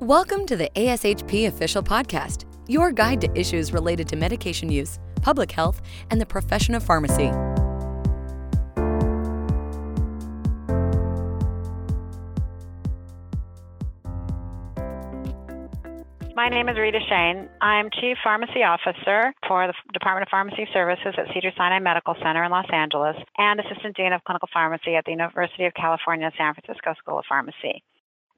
Welcome to the ASHP Official Podcast, your guide to issues related to medication use, public health, and the profession of pharmacy. My name is Rita Shane. I'm Chief Pharmacy Officer for the Department of Pharmacy Services at Cedars-Sinai Medical Center in Los Angeles and Assistant Dean of Clinical Pharmacy at the University of California, San Francisco School of Pharmacy.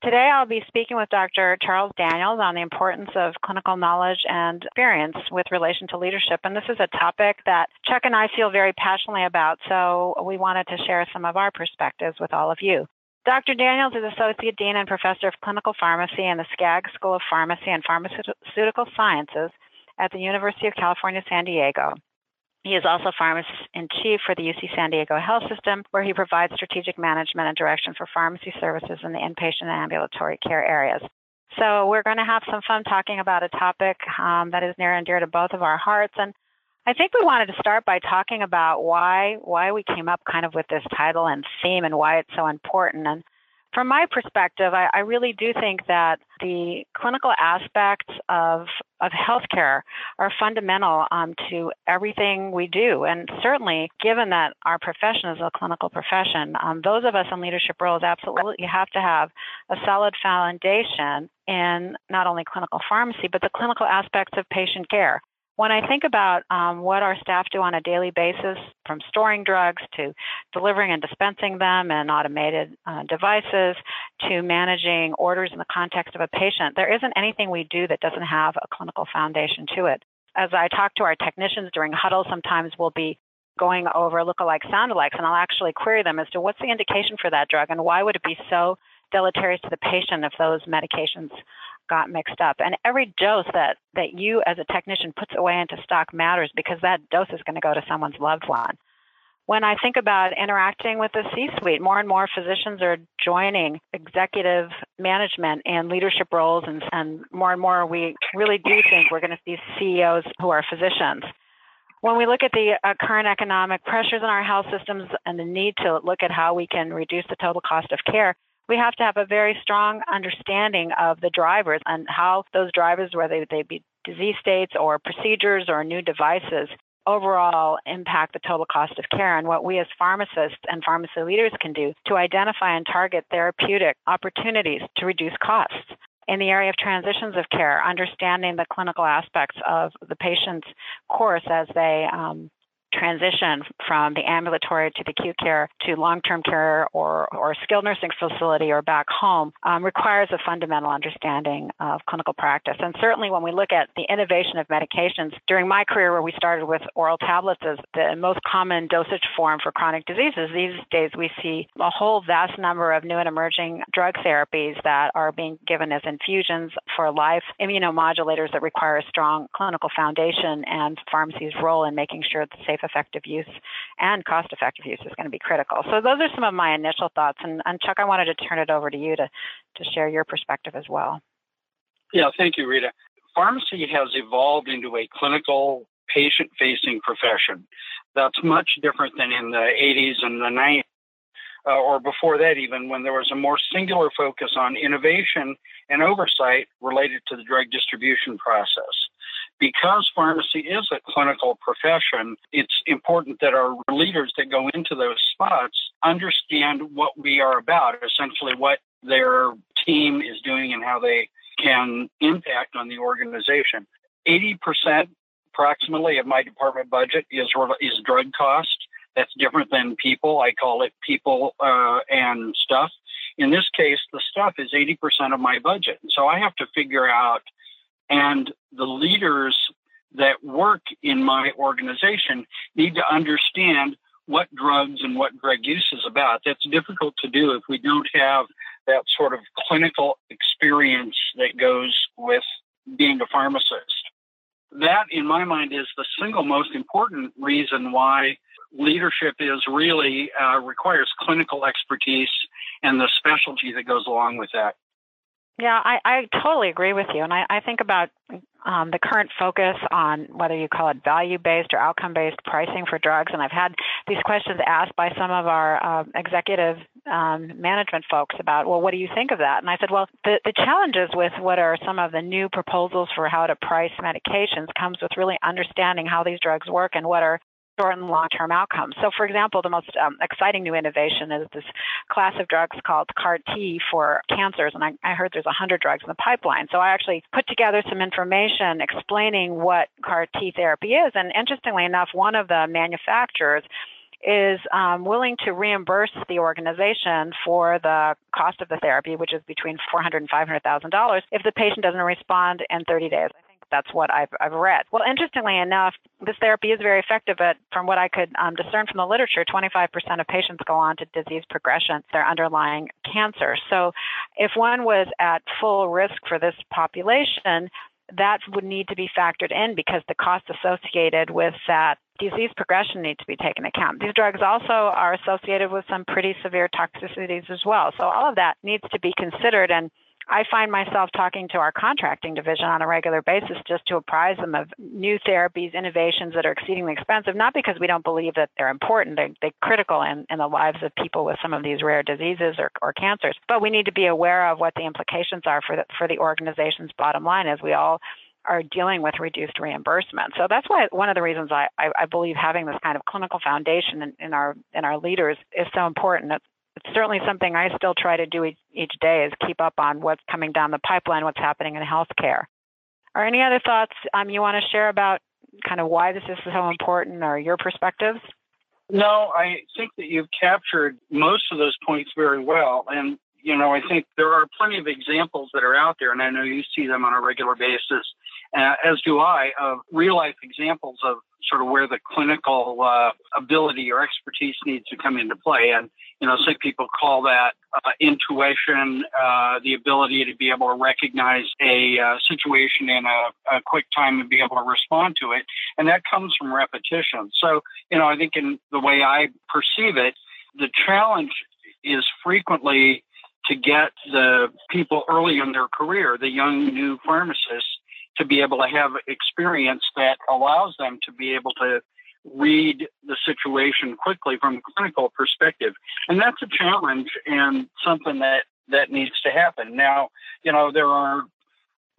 Today, I'll be speaking with Dr. Charles Daniels on the importance of clinical knowledge and experience with relation to leadership. And this is a topic that Chuck and I feel very passionately about, so we wanted to share some of our perspectives with all of you. Dr. Daniels is Associate Dean and Professor of Clinical Pharmacy in the Skaggs School of Pharmacy and Pharmaceutical Sciences at the University of California, San Diego. He is also pharmacist in chief for the UC San Diego Health System, where he provides strategic management and direction for pharmacy services in the inpatient and ambulatory care areas. So, we're going to have some fun talking about a topic um, that is near and dear to both of our hearts. And I think we wanted to start by talking about why why we came up kind of with this title and theme and why it's so important. And from my perspective, I, I, really do think that the clinical aspects of of healthcare are fundamental um, to everything we do, and certainly, given that our profession is a clinical profession, um, those of us in leadership roles absolutely have to have a solid foundation in not only clinical pharmacy but the clinical aspects of patient care. When I think about um, what our staff do on a daily basis, from storing drugs to delivering and dispensing them in automated uh, devices to managing orders in the context of a patient, there isn't anything we do that doesn't have a clinical foundation to it. As I talk to our technicians during huddle, sometimes we'll be going over lookalike soundalikes, and I'll actually query them as to what's the indication for that drug and why would it be so deleterious to the patient if those medications got mixed up. And every dose that, that you as a technician puts away into stock matters because that dose is going to go to someone's loved one. When I think about interacting with the C suite, more and more physicians are joining executive management and leadership roles, and, and more and more we really do think we're going to see CEOs who are physicians. When we look at the uh, current economic pressures in our health systems and the need to look at how we can reduce the total cost of care, we have to have a very strong understanding of the drivers and how those drivers, whether they be disease states or procedures or new devices, overall impact the total cost of care and what we as pharmacists and pharmacy leaders can do to identify and target therapeutic opportunities to reduce costs. In the area of transitions of care, understanding the clinical aspects of the patient's course as they um, transition from the ambulatory to the acute care to long-term care or, or skilled nursing facility or back home um, requires a fundamental understanding of clinical practice. And certainly when we look at the innovation of medications, during my career where we started with oral tablets as the most common dosage form for chronic diseases, these days we see a whole vast number of new and emerging drug therapies that are being given as infusions for life, immunomodulators that require a strong clinical foundation and pharmacy's role in making sure it's safe safe, effective use and cost effective use is going to be critical. So those are some of my initial thoughts. And, and Chuck, I wanted to turn it over to you to, to share your perspective as well. Yeah, thank you, Rita. Pharmacy has evolved into a clinical patient facing profession. That's much different than in the 80s and the 90s. Uh, or before that, even when there was a more singular focus on innovation and oversight related to the drug distribution process because pharmacy is a clinical profession, it's important that our leaders that go into those spots understand what we are about, essentially what their team is doing and how they can impact on the organization. 80% approximately of my department budget is is drug cost. That's different than people. I call it people uh, and stuff. In this case, the stuff is 80% of my budget. So I have to figure out and the leaders that work in my organization need to understand what drugs and what drug use is about. That's difficult to do if we don't have that sort of clinical experience that goes with being a pharmacist. That, in my mind, is the single most important reason why leadership is really uh, requires clinical expertise and the specialty that goes along with that. Yeah, I, I totally agree with you. And I, I think about um, the current focus on whether you call it value based or outcome based pricing for drugs. And I've had these questions asked by some of our uh, executive um, management folks about, well, what do you think of that? And I said, well, the, the challenges with what are some of the new proposals for how to price medications comes with really understanding how these drugs work and what are short and long term outcomes. So, for example, the most um, exciting new innovation is this class of drugs called CAR T for cancers. And I, I heard there's 100 drugs in the pipeline. So, I actually put together some information explaining what CAR T therapy is. And interestingly enough, one of the manufacturers is um, willing to reimburse the organization for the cost of the therapy, which is between $400 and $500,000, if the patient doesn't respond in 30 days. That's what I've, I've read. Well, interestingly enough, this therapy is very effective, but from what I could um, discern from the literature, 25% of patients go on to disease progression, their underlying cancer. So if one was at full risk for this population, that would need to be factored in because the costs associated with that disease progression need to be taken account. These drugs also are associated with some pretty severe toxicities as well. So all of that needs to be considered and I find myself talking to our contracting division on a regular basis just to apprise them of new therapies, innovations that are exceedingly expensive, not because we don't believe that they're important, they're, they're critical in, in the lives of people with some of these rare diseases or, or cancers, but we need to be aware of what the implications are for the, for the organization's bottom line as we all are dealing with reduced reimbursement. So that's why one of the reasons I, I, I believe having this kind of clinical foundation in, in, our in our leaders is so important. It's, it's certainly something I still try to do each, each day is keep up on what's coming down the pipeline, what's happening in healthcare. Are any other thoughts um, you want to share about kind of why this is so important or your perspectives? No, I think that you've captured most of those points very well. And, you know, I think there are plenty of examples that are out there, and I know you see them on a regular basis, uh, as do I, of real life examples of sort of where the clinical uh, ability or expertise needs to come into play. And, you know, some people call that uh, intuition, uh, the ability to be able to recognize a uh, situation in a, a, quick time and be able to respond to it. And that comes from repetition. So, you know, I think in the way I perceive it, the challenge is frequently to get the people early in their career, the young new pharmacists, to be able to have experience that allows them to be able to read the situation quickly from a clinical perspective. And that's a challenge and something that, that needs to happen. Now, you know, there are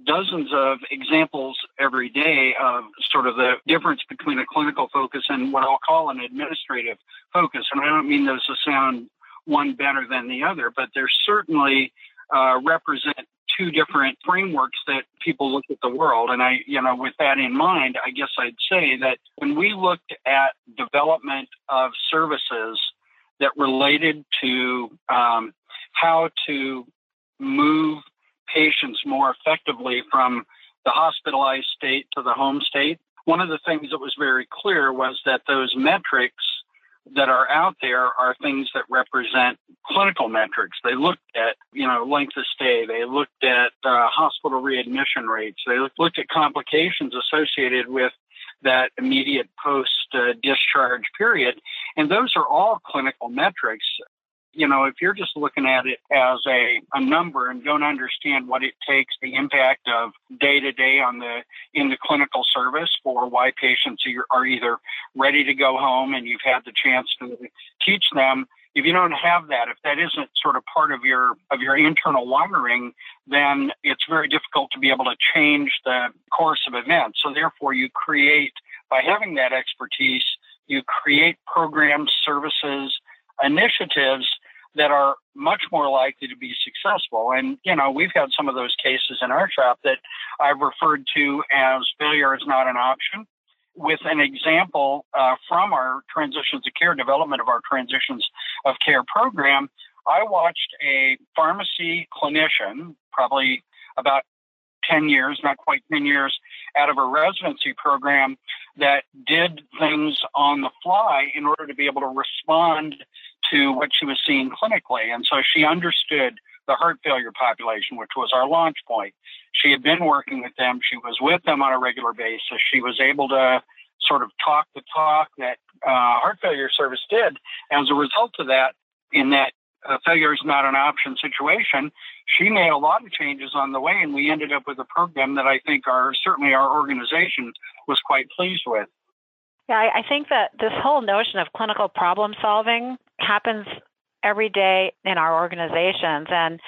dozens of examples every day of sort of the difference between a clinical focus and what I'll call an administrative focus. And I don't mean those to sound one better than the other, but they certainly uh, represent two different frameworks that people look at the world. And I, you know, with that in mind, I guess I'd say that when we looked at development of services that related to um, how to move patients more effectively from the hospitalized state to the home state, one of the things that was very clear was that those metrics that are out there are things that represent clinical metrics. They looked at, you know, length of stay. They looked at uh, hospital readmission rates. They looked at complications associated with that immediate post uh, discharge period. And those are all clinical metrics you know, if you're just looking at it as a, a number and don't understand what it takes, the impact of day to day on the in the clinical service for why patients are, either ready to go home and you've had the chance to teach them. If you don't have that, if that isn't sort of part of your of your internal wiring, then it's very difficult to be able to change the course of events. So therefore, you create by having that expertise, you create programs, services, initiatives that are much more likely to be successful. And, you know, we've had some of those cases in our shop that I've referred to as failure is not an option. With an example uh, from our transitions of care development of our transitions of care program, I watched a pharmacy clinician, probably about 10 years, not quite 10 years, out of a residency program that did things on the fly in order to be able to respond to what she was seeing clinically. And so she understood the heart failure population, which was our launch point. She had been working with them. She was with them on a regular basis. She was able to sort of talk the talk that uh, heart failure service did. As a result of that, in that uh, failure is not an option situation, she made a lot of changes on the way, and we ended up with a program that I think our certainly our organization was quite pleased with. Yeah, I, think that this whole notion of clinical problem solving happens every day in our organizations. And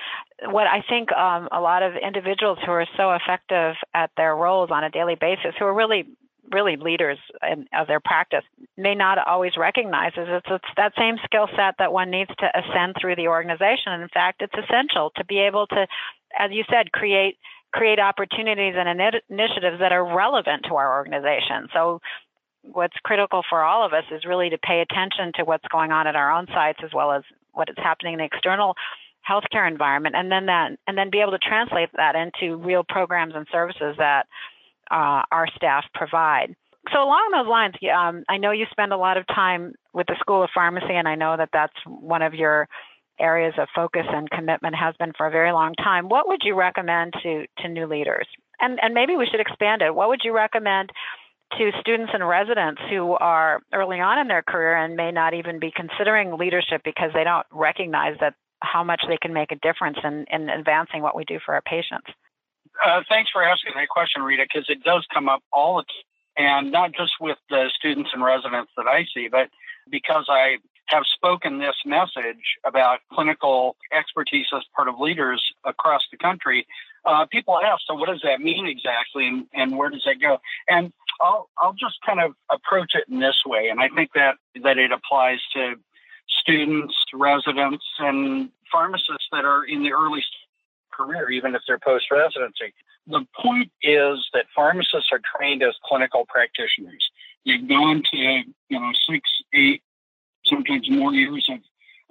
what I think um, a lot of individuals who are so effective at their roles on a daily basis, who are really really leaders in, of their practice may not always recognize is it's, it's that same skill set that one needs to ascend through the organization. And in fact, it's essential to be able to, as you said, create create opportunities and initiatives that are relevant to our organization. So what's critical for all of us is really to pay attention to what's going on at our own sites as well as what is happening in the external healthcare environment and then that and then be able to translate that into real programs and services that uh, our staff provide. So along those lines, um, I know you spend a lot of time with the School of Pharmacy, and I know that that's one of your areas of focus and commitment has been for a very long time. What would you recommend to to new leaders? And and maybe we should expand it. What would you recommend to students and residents who are early on in their career and may not even be considering leadership because they don't recognize that how much they can make a difference in, in advancing what we do for our patients? Uh, thanks for asking that question, Rita, because it does come up all the time, and not just with the students and residents that I see, but because I have spoken this message about clinical expertise as part of leaders across the country. Uh, people ask, so what does that mean exactly, and, and where does that go? And I'll I'll just kind of approach it in this way, and I think that that it applies to students, residents, and pharmacists that are in the early career, even if they're post residency. The point is that pharmacists are trained as clinical practitioners. They've gone to you know six, eight, sometimes more years of,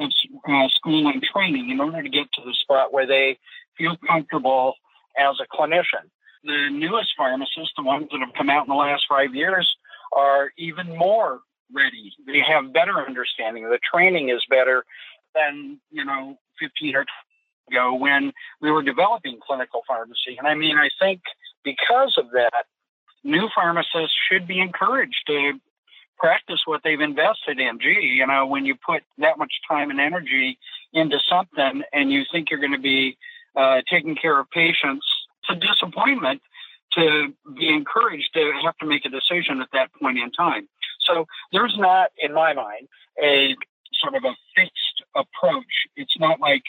of uh, school and training in order to get to the spot where they feel comfortable as a clinician. The newest pharmacists, the ones that have come out in the last five years, are even more ready. They have better understanding. The training is better than, you know, 15 or 20 ago when we were developing clinical pharmacy. And I mean, I think because of that, new pharmacists should be encouraged to practice what they've invested in. Gee, you know, when you put that much time and energy into something and you think you're going to be uh, taking care of patients, it's a disappointment to be encouraged to have to make a decision at that point in time. So there's not, in my mind, a sort of a fixed approach. It's not like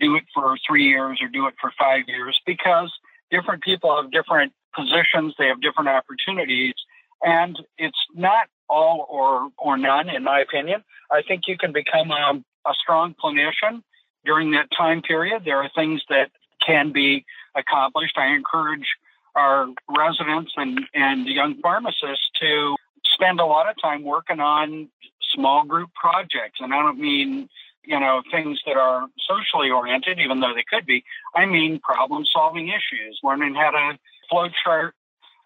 do it for three years or do it for five years because different people have different positions, they have different opportunities, and it's not all or or none, in my opinion. I think you can become a, a strong clinician during that time period. There are things that can be accomplished. I encourage our residents and, and young pharmacists to spend a lot of time working on small group projects. And I don't mean, you know, things that are socially oriented, even though they could be. I mean problem solving issues, learning how to flow chart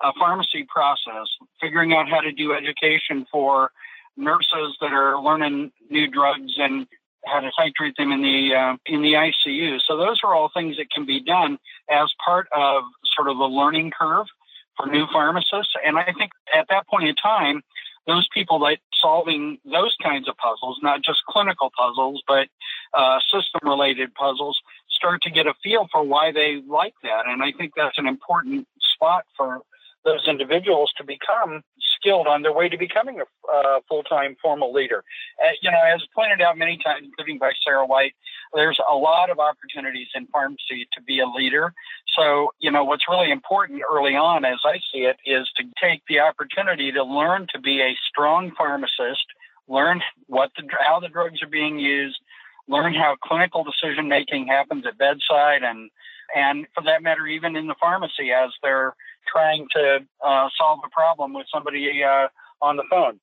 a pharmacy process, figuring out how to do education for nurses that are learning new drugs and how to titrate them in the uh, in the ICU. So those are all things that can be done as part of sort of the learning curve for new pharmacists. And I think at that point in time, those people that solving those kinds of puzzles, not just clinical puzzles, but uh, system related puzzles, start to get a feel for why they like that. And I think that's an important spot for those individuals to become skilled on their way to becoming a uh, full-time formal leader. Uh, you know, as pointed out many times, including by Sara White, there's a lot of opportunities in pharmacy to be a leader. So, you know, what's really important early on, as I see it, is to take the opportunity to learn to be a strong pharmacist, learn what the how the drugs are being used, learn how clinical decision making happens at bedside and and for that matter, even in the pharmacy as they're trying to uh, solve a problem with somebody uh, on the phone.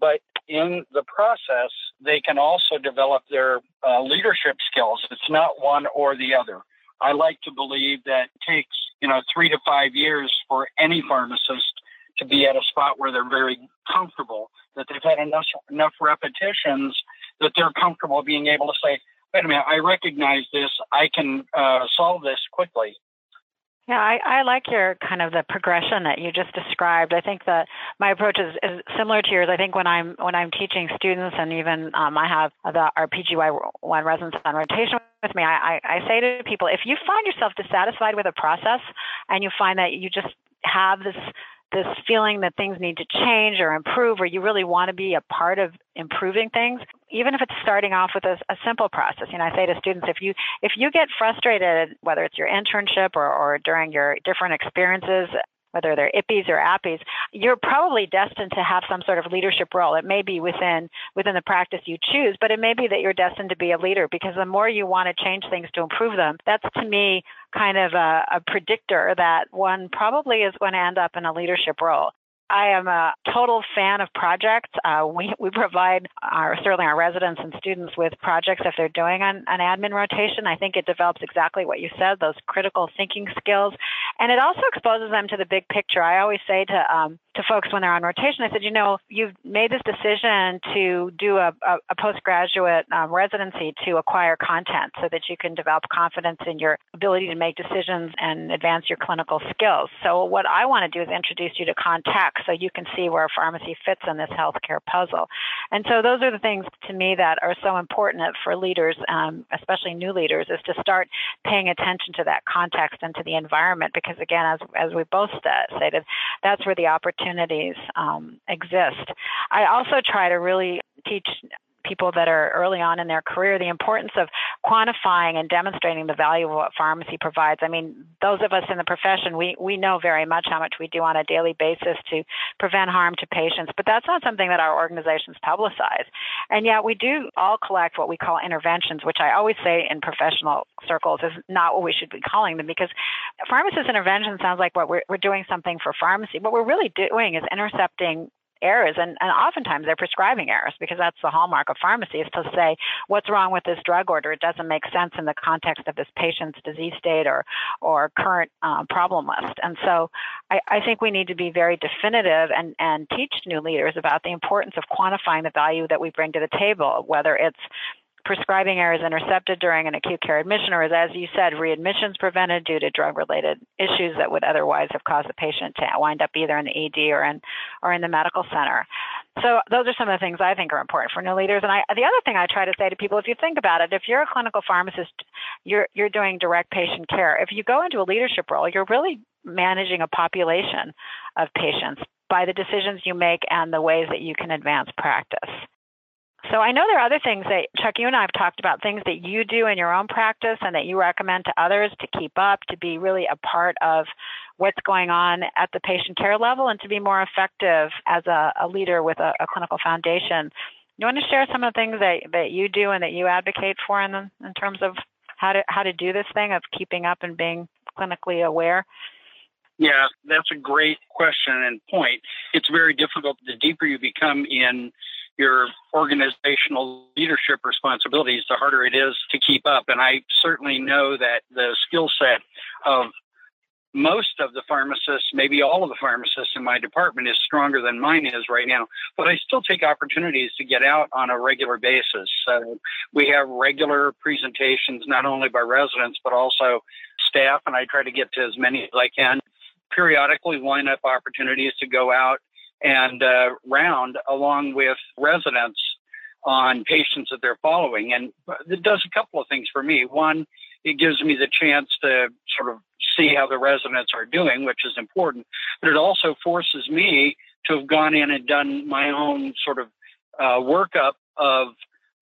But in the process, they can also develop their uh, leadership skills. It's not one or the other. I like to believe that it takes, you know, three to five years for any pharmacist to be at a spot where they're very comfortable, that they've had enough, enough repetitions that they're comfortable being able to say, wait a minute, I recognize this. I can uh, solve this quickly. Yeah, I, I like your kind of the progression that you just described. I think that my approach is, is similar to yours. I think when I'm when I'm teaching students, and even um, I have the, our PGY one residents on rotation with me, I, I, I say to people, if you find yourself dissatisfied with a process, and you find that you just have this this feeling that things need to change or improve or you really want to be a part of improving things even if it's starting off with a, a, simple process. You know i say to students if you if you get frustrated whether it's your internship or, or during your different experiences whether they're IPPEs or APPEs, you're probably destined to have some sort of leadership role. It may be within within the practice you choose, but it may be that you're destined to be a leader because the more you want to change things to improve them, that's to me kind of a, a predictor that one probably is going to end up in a leadership role. I am a total fan of projects. Uh, we, we provide our, certainly our residents and students with projects if they're doing an, an admin rotation. I think it develops exactly what you said, those critical thinking skills. And it also exposes them to the big picture. I always say to, um, to folks when they're on rotation, I said, you know, you've made this decision to do a, a, a postgraduate um, residency to acquire content so that you can develop confidence in your ability to make decisions and advance your clinical skills. So what I want to do is introduce you to context so you can see where pharmacy fits in this healthcare puzzle. And so those are the things to me that are so important for leaders, um, especially new leaders, is to start paying attention to that context and to the environment because again, as, as we both stated, that's where the opportunities um, exist. I also try to really teach people that are early on in their career the importance of quantifying and demonstrating the value of what pharmacy provides. I mean, those of us in the profession, we, we know very much how much we do on a daily basis to prevent harm to patients, but that's not something that our organizations publicize. And yet we do all collect what we call interventions, which I always say in professional circles is not what we should be calling them because pharmacist intervention sounds like what we're, we're doing something for pharmacy. What we're really doing is intercepting errors and, and oftentimes they're prescribing errors because that's the hallmark of pharmacy is to say what's wrong with this drug order? It doesn't make sense in the context of this patient's disease state or or current uh, problem list. And so I, I think we need to be very definitive and and teach new leaders about the importance of quantifying the value that we bring to the table whether it's prescribing errors intercepted during an acute care admission, or as you said, readmissions prevented due to drug-related issues that would otherwise have caused the patient to wind up either in the ED or in or in the medical center. So those are some of the things I think are important for new leaders. And I, the other thing I try to say to people, if you think about it, if you're a clinical pharmacist, you're you're doing direct patient care. If you go into a leadership role, you're really managing a population of patients by the decisions you make and the ways that you can advance practice. So I know there are other things that Chuck, you and I have talked about things that you do in your own practice and that you recommend to others to keep up, to be really a part of what's going on at the patient care level and to be more effective as a, a leader with a, a, clinical foundation. You want to share some of the things that, that you do and that you advocate for in, in terms of how to how to do this thing of keeping up and being clinically aware? Yeah, that's a great question and point. It's very difficult the deeper you become in your organizational leadership responsibilities, the harder it is to keep up. And I certainly know that the skill set of most of the pharmacists, maybe all of the pharmacists in my department, is stronger than mine is right now. But I still take opportunities to get out on a regular basis. So we have regular presentations, not only by residents, but also staff, and I try to get to as many as I can. Periodically line up opportunities to go out and uh, round along with residents on patients that they're following. And it does a couple of things for me. One, it gives me the chance to sort of see how the residents are doing, which is important. But it also forces me to have gone in and done my own sort of uh, workup of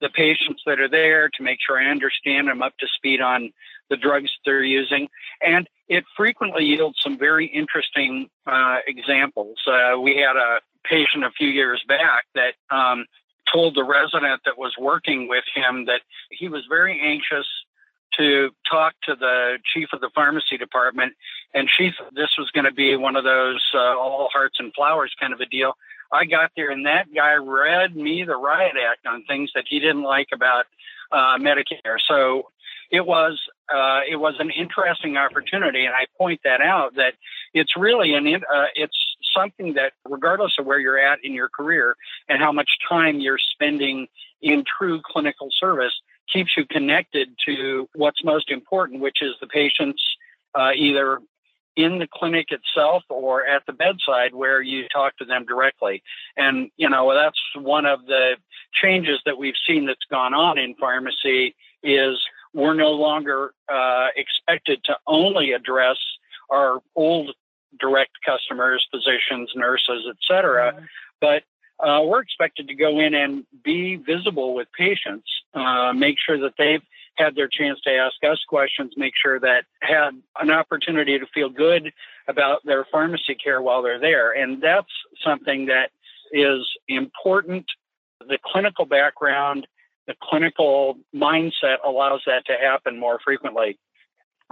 the patients that are there to make sure I understand I'm up to speed on the drugs they're using. And it frequently yields some very interesting uh, examples. Uh, we had a patient a few years back that um, told the resident that was working with him that he was very anxious to talk to the chief of the pharmacy department, and she thought this was going to be one of those uh, all hearts and flowers kind of a deal. I got there, and that guy read me the riot act on things that he didn't like about uh, Medicare. So it was uh, it was an interesting opportunity, and I point that out that it's really an uh, it's something that regardless of where you're at in your career and how much time you're spending in true clinical service keeps you connected to what's most important, which is the patient's uh, either in the clinic itself or at the bedside where you talk to them directly. And, you know, that's one of the changes that we've seen that's gone on in pharmacy is we're no longer uh, expected to only address our old direct customers, physicians, nurses, et cetera, mm-hmm. but uh, we're expected to go in and be visible with patients, uh, make sure that they've had their chance to ask us questions, make sure that had an opportunity to feel good about their pharmacy care while they're there. And that's something that is important. The clinical background, the clinical mindset allows that to happen more frequently.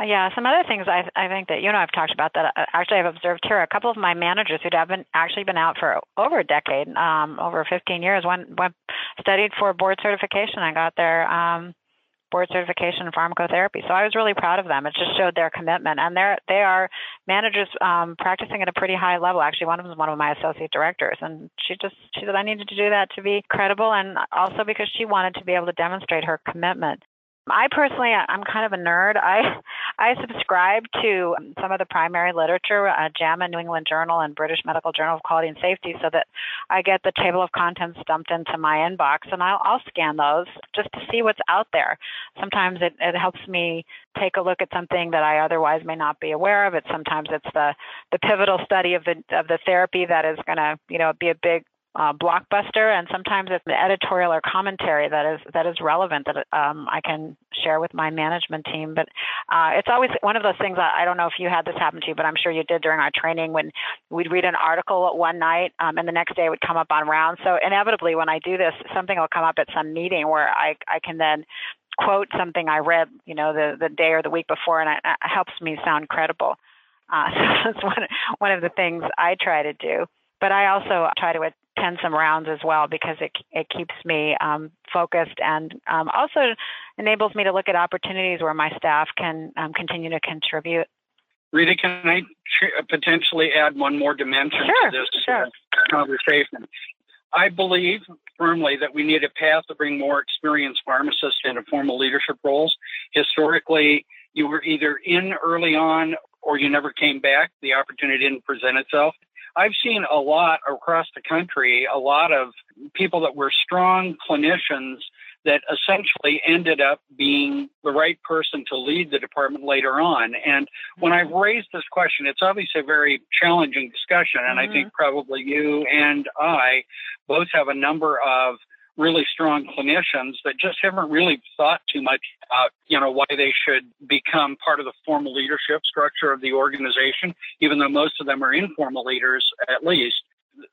Uh, yeah, some other things I, I think that you know I've talked about that uh, actually I've observed here. A couple of my managers who have been actually been out for over a decade, um, over 15 years. One went studied for board certification. I got their um, board certification in pharmacotherapy. So I was really proud of them. It just showed their commitment, and they're they are managers um, practicing at a pretty high level. Actually, one of them is one of my associate directors, and she just she said I needed to do that to be credible, and also because she wanted to be able to demonstrate her commitment I personally, I'm kind of a nerd. I I subscribe to some of the primary literature, uh, JAMA, New England Journal, and British Medical Journal of Quality and Safety, so that I get the table of contents dumped into my inbox, and I'll, I'll scan those just to see what's out there. Sometimes it, it helps me take a look at something that I otherwise may not be aware of. It sometimes it's the the pivotal study of the of the therapy that is going to you know be a big uh, blockbuster, and sometimes it's the editorial or commentary that is that is relevant that um, I can share with my management team. But uh, it's always one of those things. I, I don't know if you had this happen to you, but I'm sure you did during our training when we'd read an article one night um, and the next day it would come up on rounds. So inevitably, when I do this, something will come up at some meeting where I I can then quote something I read, you know, the the day or the week before, and it, it helps me sound credible. Uh, so that's one one of the things I try to do. But I also try to attend some rounds as well because it it keeps me um, focused and um, also enables me to look at opportunities where my staff can um, continue to contribute. Rita, can I tr- potentially add one more dimension sure, to this sure. conversation? I believe firmly that we need a path to bring more experienced pharmacists into formal leadership roles. Historically, you were either in early on or you never came back. The opportunity didn't present itself. I've seen a lot across the country, a lot of people that were strong clinicians that essentially ended up being the right person to lead the department later on. And when I've raised this question, it's obviously a very challenging discussion. And mm-hmm. I think probably you and I both have a number of really strong clinicians that just haven't really thought too much about, you know, why they should become part of the formal leadership structure of the organization, even though most of them are informal leaders at least.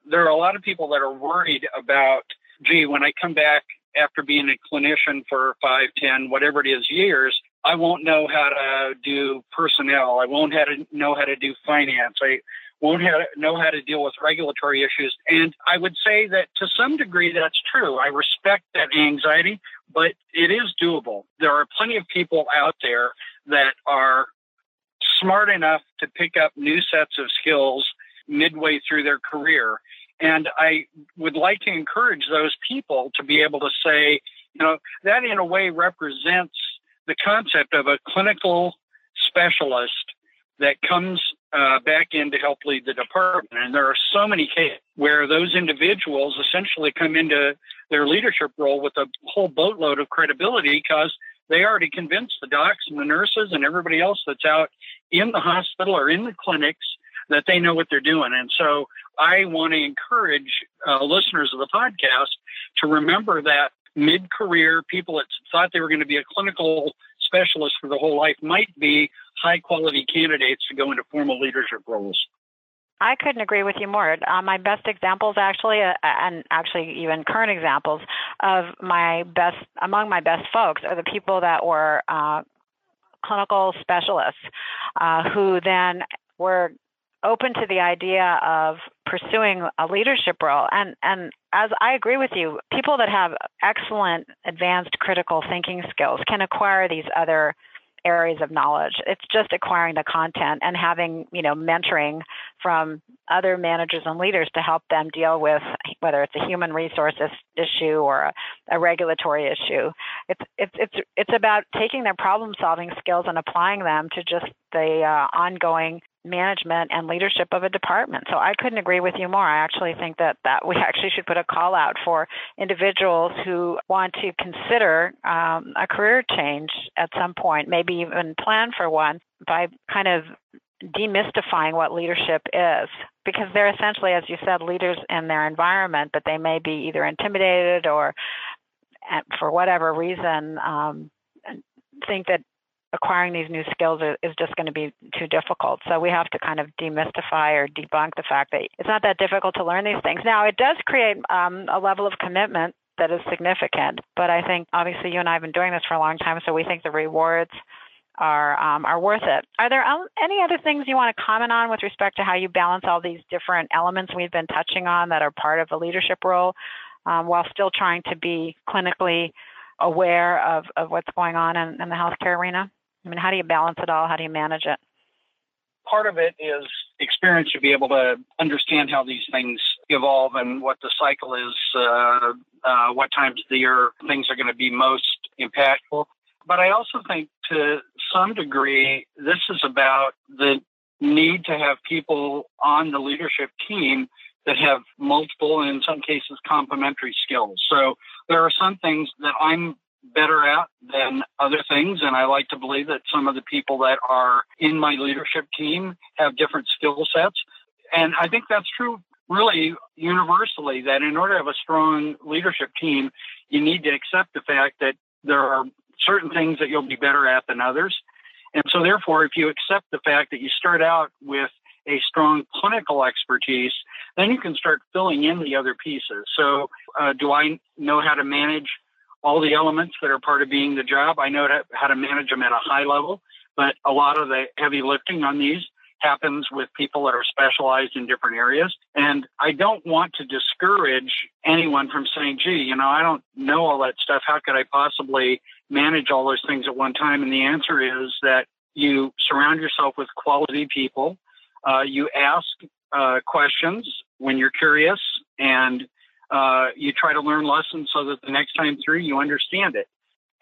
There are a lot of people that are worried about, gee, when I come back after being a clinician for five, ten, whatever it is years, I won't know how to do personnel. I won't have to know how to do finance. I won't know how to deal with regulatory issues. And I would say that to some degree that's true. I respect that anxiety, but it is doable. There are plenty of people out there that are smart enough to pick up new sets of skills midway through their career. And I would like to encourage those people to be able to say, you know, that in a way represents the concept of a clinical specialist that comes uh, back in to help lead the department. And there are so many cases where those individuals essentially come into their leadership role with a whole boatload of credibility because they already convinced the docs and the nurses and everybody else that's out in the hospital or in the clinics that they know what they're doing. And so I want to encourage uh, listeners of the podcast to remember that mid career people that thought they were going to be a clinical specialist for the whole life might be high quality candidates to go into formal leadership roles. I couldn't agree with you more. Uh, my best examples, actually, uh, and actually even current examples of my best among my best folks are the people that were uh, clinical specialists uh, who then were open to the idea of pursuing a leadership role. And and as I agree with you, people that have excellent advanced critical thinking skills can acquire these other areas of knowledge. It's just acquiring the content and having, you know, mentoring from other managers and leaders to help them deal with whether it's a human resources issue or a, a regulatory issue. It's it's it's it's about taking their problem solving skills and applying them to just the uh, ongoing management and leadership of a department. So I couldn't agree with you more. I actually think that, that we actually should put a call out for individuals who want to consider um, a career change at some point, maybe even plan for one by kind of demystifying what leadership is because they're essentially as you said leaders in their environment but they may be either intimidated or for whatever reason um, think that acquiring these new skills is just going to be too difficult. So we have to kind of demystify or debunk the fact that it's not that difficult to learn these things. Now, it does create um, a level of commitment that is significant, but I think obviously you and I have been doing this for a long time, so we think the rewards are um, are worth it. Are there any other things you want to comment on with respect to how you balance all these different elements we've been touching on that are part of the leadership role, um, while still trying to be clinically aware of, of what's going on in, in the healthcare arena? I mean, how do you balance it all? How do you manage it? Part of it is experience to be able to understand how these things evolve and what the cycle is, uh, uh, what times of the year things are going to be most impactful. But I also think to some degree, this is about the need to have people on the leadership team that have multiple and in some cases complementary skills. So there are some things that I'm better at than other things. And I like to believe that some of the people that are in my leadership team have different skill sets. And I think that's true really universally that in order to have a strong leadership team, you need to accept the fact that there are certain things that you'll be better at than others. And so, therefore, if you accept the fact that you start out with a strong clinical expertise, then you can start filling in the other pieces. So, uh, do I know how to manage all the elements that are part of being the job. I know how to manage them at a high level, but a lot of the heavy lifting on these happens with people that are specialized in different areas. And I don't want to discourage anyone from saying, gee, you know, I don't know all that stuff. How could I possibly manage all those things at one time? And the answer is that you surround yourself with quality people. Uh, you ask uh, questions when you're curious and uh, you try to learn lessons so that the next time through you understand it.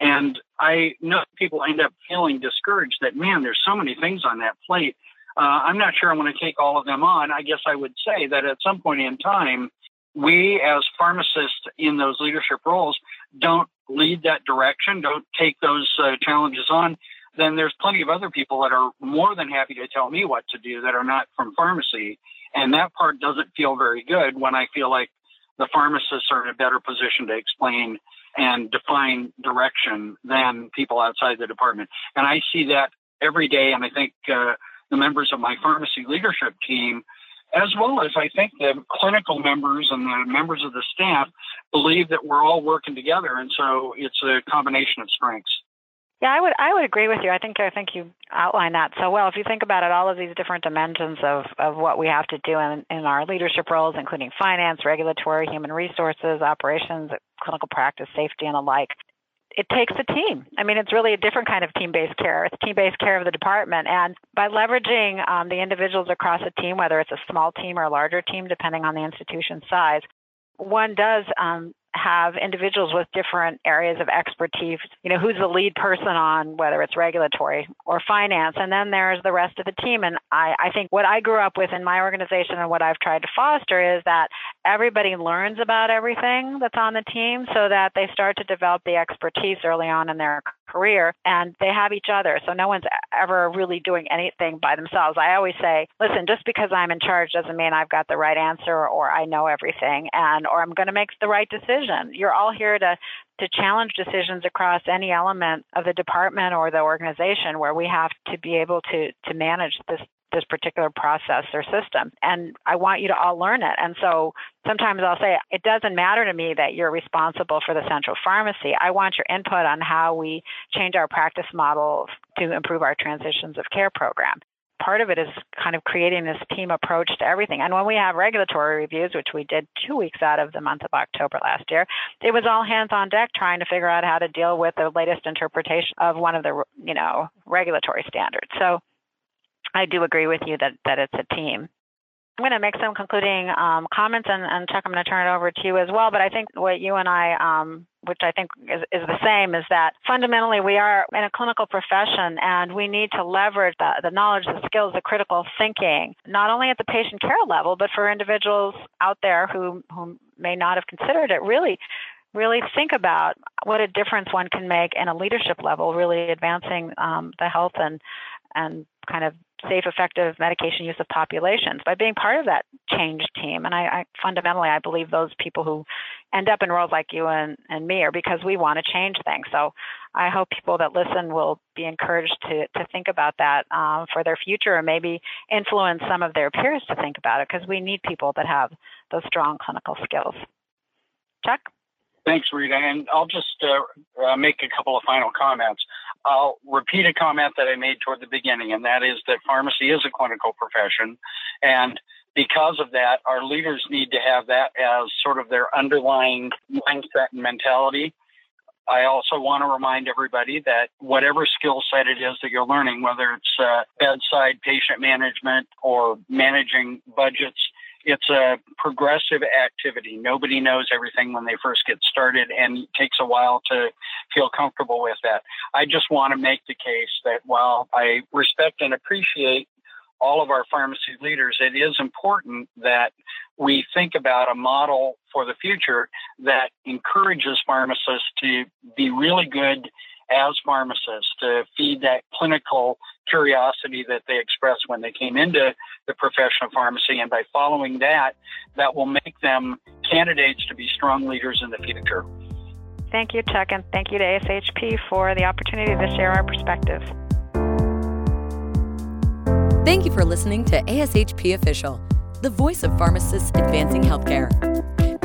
And I know people end up feeling discouraged that, man, there's so many things on that plate. Uh, I'm not sure I want to take all of them on. I guess I would say that at some point in time, we as pharmacists in those leadership roles don't lead that direction, don't take those uh, challenges on. Then there's plenty of other people that are more than happy to tell me what to do that are not from pharmacy. And that part doesn't feel very good when I feel like the pharmacists are in a better position to explain and define direction than people outside the department. And I see that every day. And I think uh, the members of my pharmacy leadership team, as well as I think the clinical members and the members of the staff, believe that we're all working together. And so it's a combination of strengths. Yeah, I would I would agree with you. I think I think you outlined that so well. If you think about it, all of these different dimensions of, of what we have to do in, in our leadership roles, including finance, regulatory, human resources, operations, clinical practice, safety, and the like, it takes a team. I mean, it's really a different kind of team-based care. It's team-based care of the department, and by leveraging um, the individuals across a team, whether it's a small team or a larger team, depending on the institution size, one does um, have individuals with different areas of expertise. You know, who's the lead person on whether it's regulatory or finance, and then there's the rest of the team. And I, I think what I grew up with in my organization and what I've tried to foster is that everybody learns about everything that's on the team so that they start to develop the expertise early on in their career and they have each other. So no one's ever really doing anything by themselves. I always say, listen, just because I'm in charge doesn't mean I've got the right answer or I know everything and or I'm going to make the right decision. You're all here to to challenge decisions across any element of the department or the organization where we have to be able to to manage this this particular process or system. And I want you to all learn it. And so sometimes I'll say, it doesn't matter to me that you're responsible for the central pharmacy. I want your input on how we change our practice model to improve our transitions of care program part of it is kind of creating this team approach to everything. And when we have regulatory reviews, which we did two weeks out of the month of October last year, it was all hands on deck trying to figure out how to deal with the latest interpretation of one of the you know regulatory standards. So I do agree with you that, that it's a team. I'm going to make some concluding um, comments, and, and, Chuck, I'm going to turn it over to you as well. But I think what you and I, um, which I think is, is, the same, is that fundamentally we are in a clinical profession, and we need to leverage the, the knowledge, the skills, the critical thinking, not only at the patient care level, but for individuals out there who, who may not have considered it. Really, really think about what a difference one can make in a leadership level, really advancing um, the health and and kind of safe, effective medication use of populations by being part of that change team. And I, I fundamentally, I believe those people who end up in roles like you and, and me are because we want to change things. So I hope people that listen will be encouraged to, to think about that um, for their future or maybe influence some of their peers to think about it because we need people that have those strong clinical skills. Chuck? Thanks, Rita. And I'll just uh, uh, make a couple of final comments. I'll repeat a comment that I made toward the beginning, and that is that pharmacy is a clinical profession. And because of that, our leaders need to have that as sort of their underlying mindset and mentality. I also want to remind everybody that whatever skill set it is that you're learning, whether it's uh, bedside patient management or managing budgets, it's a progressive activity. Nobody knows everything when they first get started, and it takes a while to feel comfortable with that. I just want to make the case that while I respect and appreciate all of our pharmacy leaders, it is important that we think about a model for the future that encourages pharmacists to be really good as pharmacists to feed that clinical curiosity that they expressed when they came into the profession of pharmacy. And by following that, that will make them candidates to be strong leaders in the future. Thank you, Chuck, and thank you to ASHP for the opportunity to share our perspective. Thank you for listening to ASHP Official, the voice of pharmacists advancing healthcare.